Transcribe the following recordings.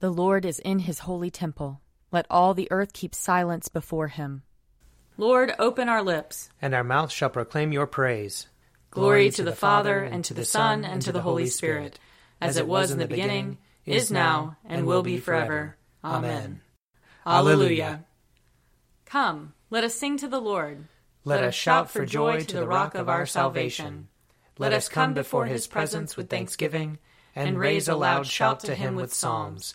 The Lord is in his holy temple. Let all the earth keep silence before him. Lord, open our lips, and our mouth shall proclaim your praise. Glory to the Father, and to the Son, and to the Holy Spirit, as it was in the beginning, is now, and will be forever. Amen. Alleluia. Come, let us sing to the Lord. Let us shout for joy to the rock of our salvation. Let us come before his presence with thanksgiving, and raise a loud shout to him with psalms.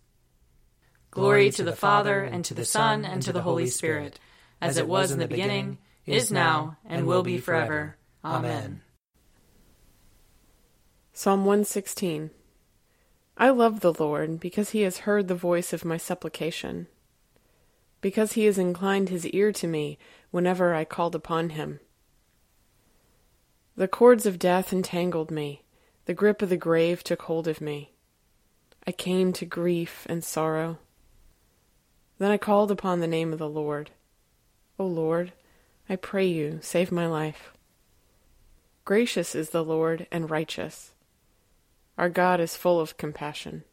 Glory to the Father, and to the Son, and to the Holy Spirit, as it was in the beginning, is now, and will be forever. Amen. Psalm 116 I love the Lord, because he has heard the voice of my supplication, because he has inclined his ear to me whenever I called upon him. The cords of death entangled me, the grip of the grave took hold of me. I came to grief and sorrow. Then I called upon the name of the Lord. O Lord, I pray you, save my life. Gracious is the Lord and righteous. Our God is full of compassion.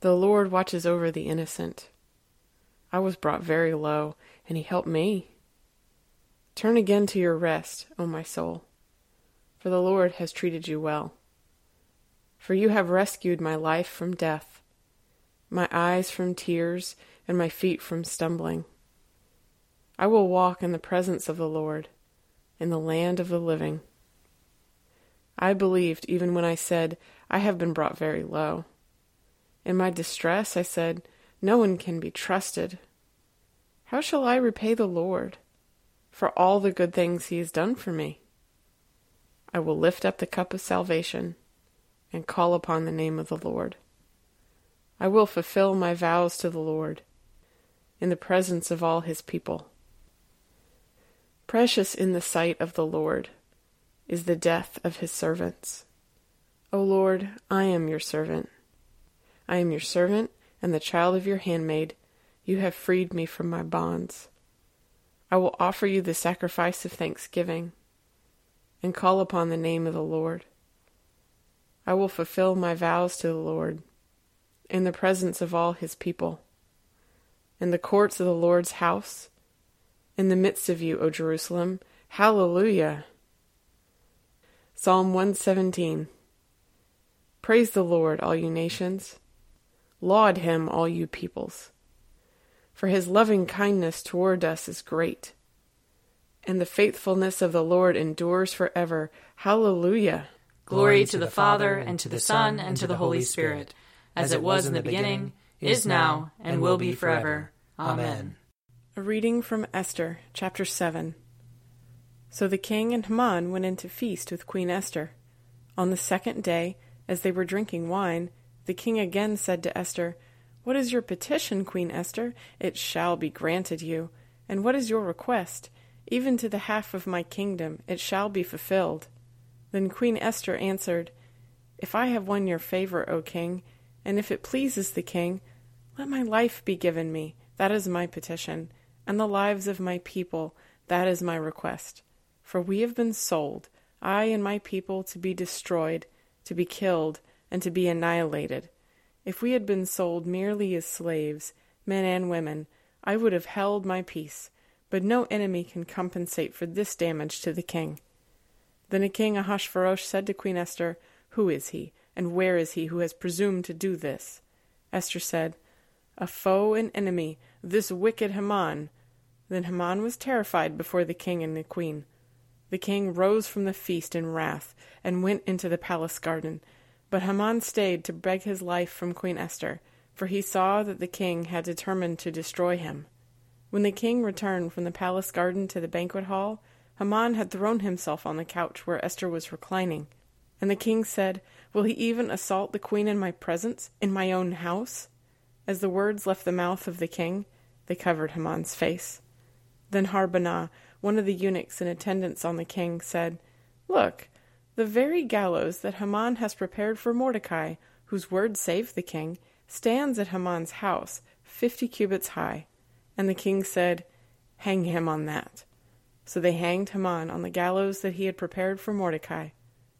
The Lord watches over the innocent. I was brought very low, and he helped me. Turn again to your rest, O my soul, for the Lord has treated you well. For you have rescued my life from death my eyes from tears, and my feet from stumbling. I will walk in the presence of the Lord, in the land of the living. I believed even when I said, I have been brought very low. In my distress, I said, No one can be trusted. How shall I repay the Lord for all the good things he has done for me? I will lift up the cup of salvation and call upon the name of the Lord. I will fulfill my vows to the Lord in the presence of all his people. Precious in the sight of the Lord is the death of his servants. O Lord, I am your servant. I am your servant and the child of your handmaid. You have freed me from my bonds. I will offer you the sacrifice of thanksgiving and call upon the name of the Lord. I will fulfill my vows to the Lord in the presence of all his people, in the courts of the Lord's house, in the midst of you, O Jerusalem. Hallelujah! Psalm 117 Praise the Lord, all you nations. Laud him, all you peoples. For his loving kindness toward us is great, and the faithfulness of the Lord endures forever. Hallelujah! Glory to the Father, and to the Son, and to the Holy Spirit as it was in the beginning, is now, and will be forever. Amen. A reading from Esther, chapter 7. So the king and Haman went in to feast with Queen Esther. On the second day, as they were drinking wine, the king again said to Esther, What is your petition, Queen Esther? It shall be granted you. And what is your request? Even to the half of my kingdom it shall be fulfilled. Then Queen Esther answered, If I have won your favor, O king, and if it pleases the king, let my life be given me, that is my petition, and the lives of my people, that is my request. For we have been sold, I and my people, to be destroyed, to be killed, and to be annihilated. If we had been sold merely as slaves, men and women, I would have held my peace, but no enemy can compensate for this damage to the king. Then the king Ahasuerus said to Queen Esther, Who is he? And where is he who has presumed to do this? Esther said, A foe and enemy, this wicked Haman. Then Haman was terrified before the king and the queen. The king rose from the feast in wrath and went into the palace garden. But Haman stayed to beg his life from Queen Esther, for he saw that the king had determined to destroy him. When the king returned from the palace garden to the banquet hall, Haman had thrown himself on the couch where Esther was reclining. And the king said, Will he even assault the queen in my presence, in my own house? As the words left the mouth of the king, they covered Haman's face. Then Harbonah, one of the eunuchs in attendance on the king, said, Look, the very gallows that Haman has prepared for Mordecai, whose word saved the king, stands at Haman's house, fifty cubits high. And the king said, Hang him on that. So they hanged Haman on the gallows that he had prepared for Mordecai.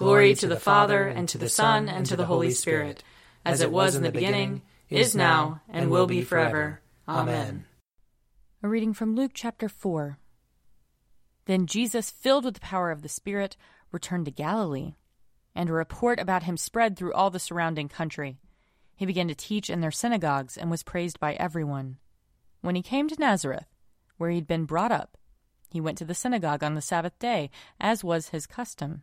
Glory to the Father, and to the Son, and to the Holy Spirit, as it was in the beginning, is now, and will be forever. Amen. A reading from Luke chapter 4. Then Jesus, filled with the power of the Spirit, returned to Galilee, and a report about him spread through all the surrounding country. He began to teach in their synagogues and was praised by everyone. When he came to Nazareth, where he had been brought up, he went to the synagogue on the Sabbath day, as was his custom.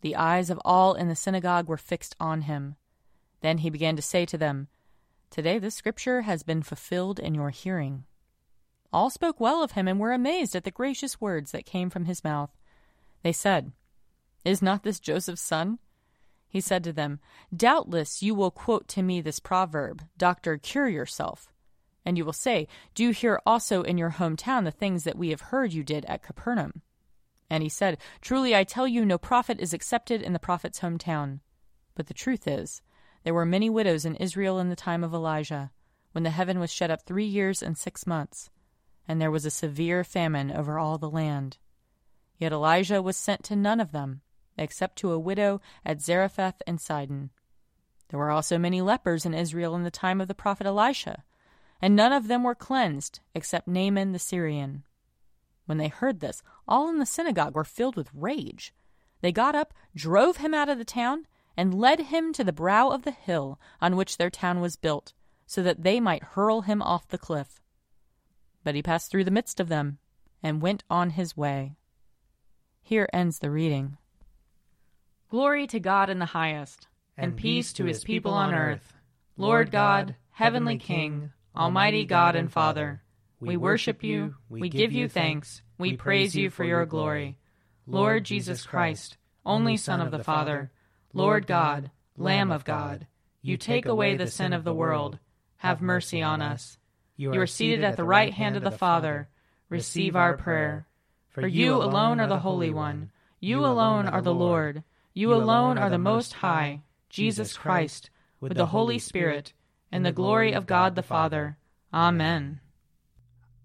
The eyes of all in the synagogue were fixed on him. Then he began to say to them, Today this scripture has been fulfilled in your hearing. All spoke well of him and were amazed at the gracious words that came from his mouth. They said, Is not this Joseph's son? He said to them, Doubtless you will quote to me this proverb, Doctor, cure yourself. And you will say, Do hear also in your hometown the things that we have heard you did at Capernaum. And he said, Truly I tell you, no prophet is accepted in the prophet's hometown. But the truth is, there were many widows in Israel in the time of Elijah, when the heaven was shut up three years and six months, and there was a severe famine over all the land. Yet Elijah was sent to none of them, except to a widow at Zarephath in Sidon. There were also many lepers in Israel in the time of the prophet Elisha, and none of them were cleansed, except Naaman the Syrian. When they heard this, all in the synagogue were filled with rage. They got up, drove him out of the town, and led him to the brow of the hill on which their town was built, so that they might hurl him off the cliff. But he passed through the midst of them and went on his way. Here ends the reading. Glory to God in the highest, and, and peace to his people on earth. Lord God, heavenly King, almighty God and Father, we worship you, we give you thanks, we praise you for your glory. Lord Jesus Christ, only Son of the Father, Lord God, Lamb of God, you take away the sin of the world. Have mercy on us. You are seated at the right hand of the Father. Receive our prayer. For you alone are the Holy One. You alone are the Lord. You alone are the Most High, Jesus Christ, with the Holy Spirit, and the glory of God the Father. Amen.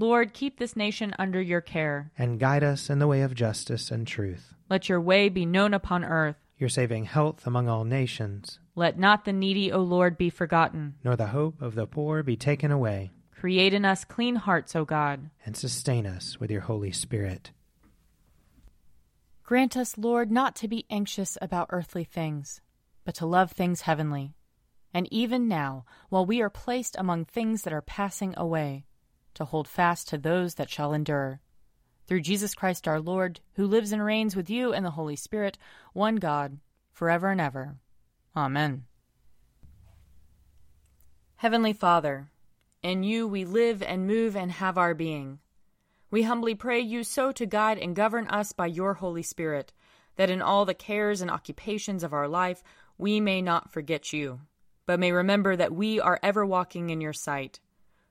Lord, keep this nation under your care. And guide us in the way of justice and truth. Let your way be known upon earth. Your saving health among all nations. Let not the needy, O Lord, be forgotten. Nor the hope of the poor be taken away. Create in us clean hearts, O God. And sustain us with your Holy Spirit. Grant us, Lord, not to be anxious about earthly things, but to love things heavenly. And even now, while we are placed among things that are passing away, to hold fast to those that shall endure. Through Jesus Christ our Lord, who lives and reigns with you and the Holy Spirit, one God, forever and ever. Amen. Heavenly Father, in you we live and move and have our being. We humbly pray you so to guide and govern us by your Holy Spirit, that in all the cares and occupations of our life we may not forget you, but may remember that we are ever walking in your sight.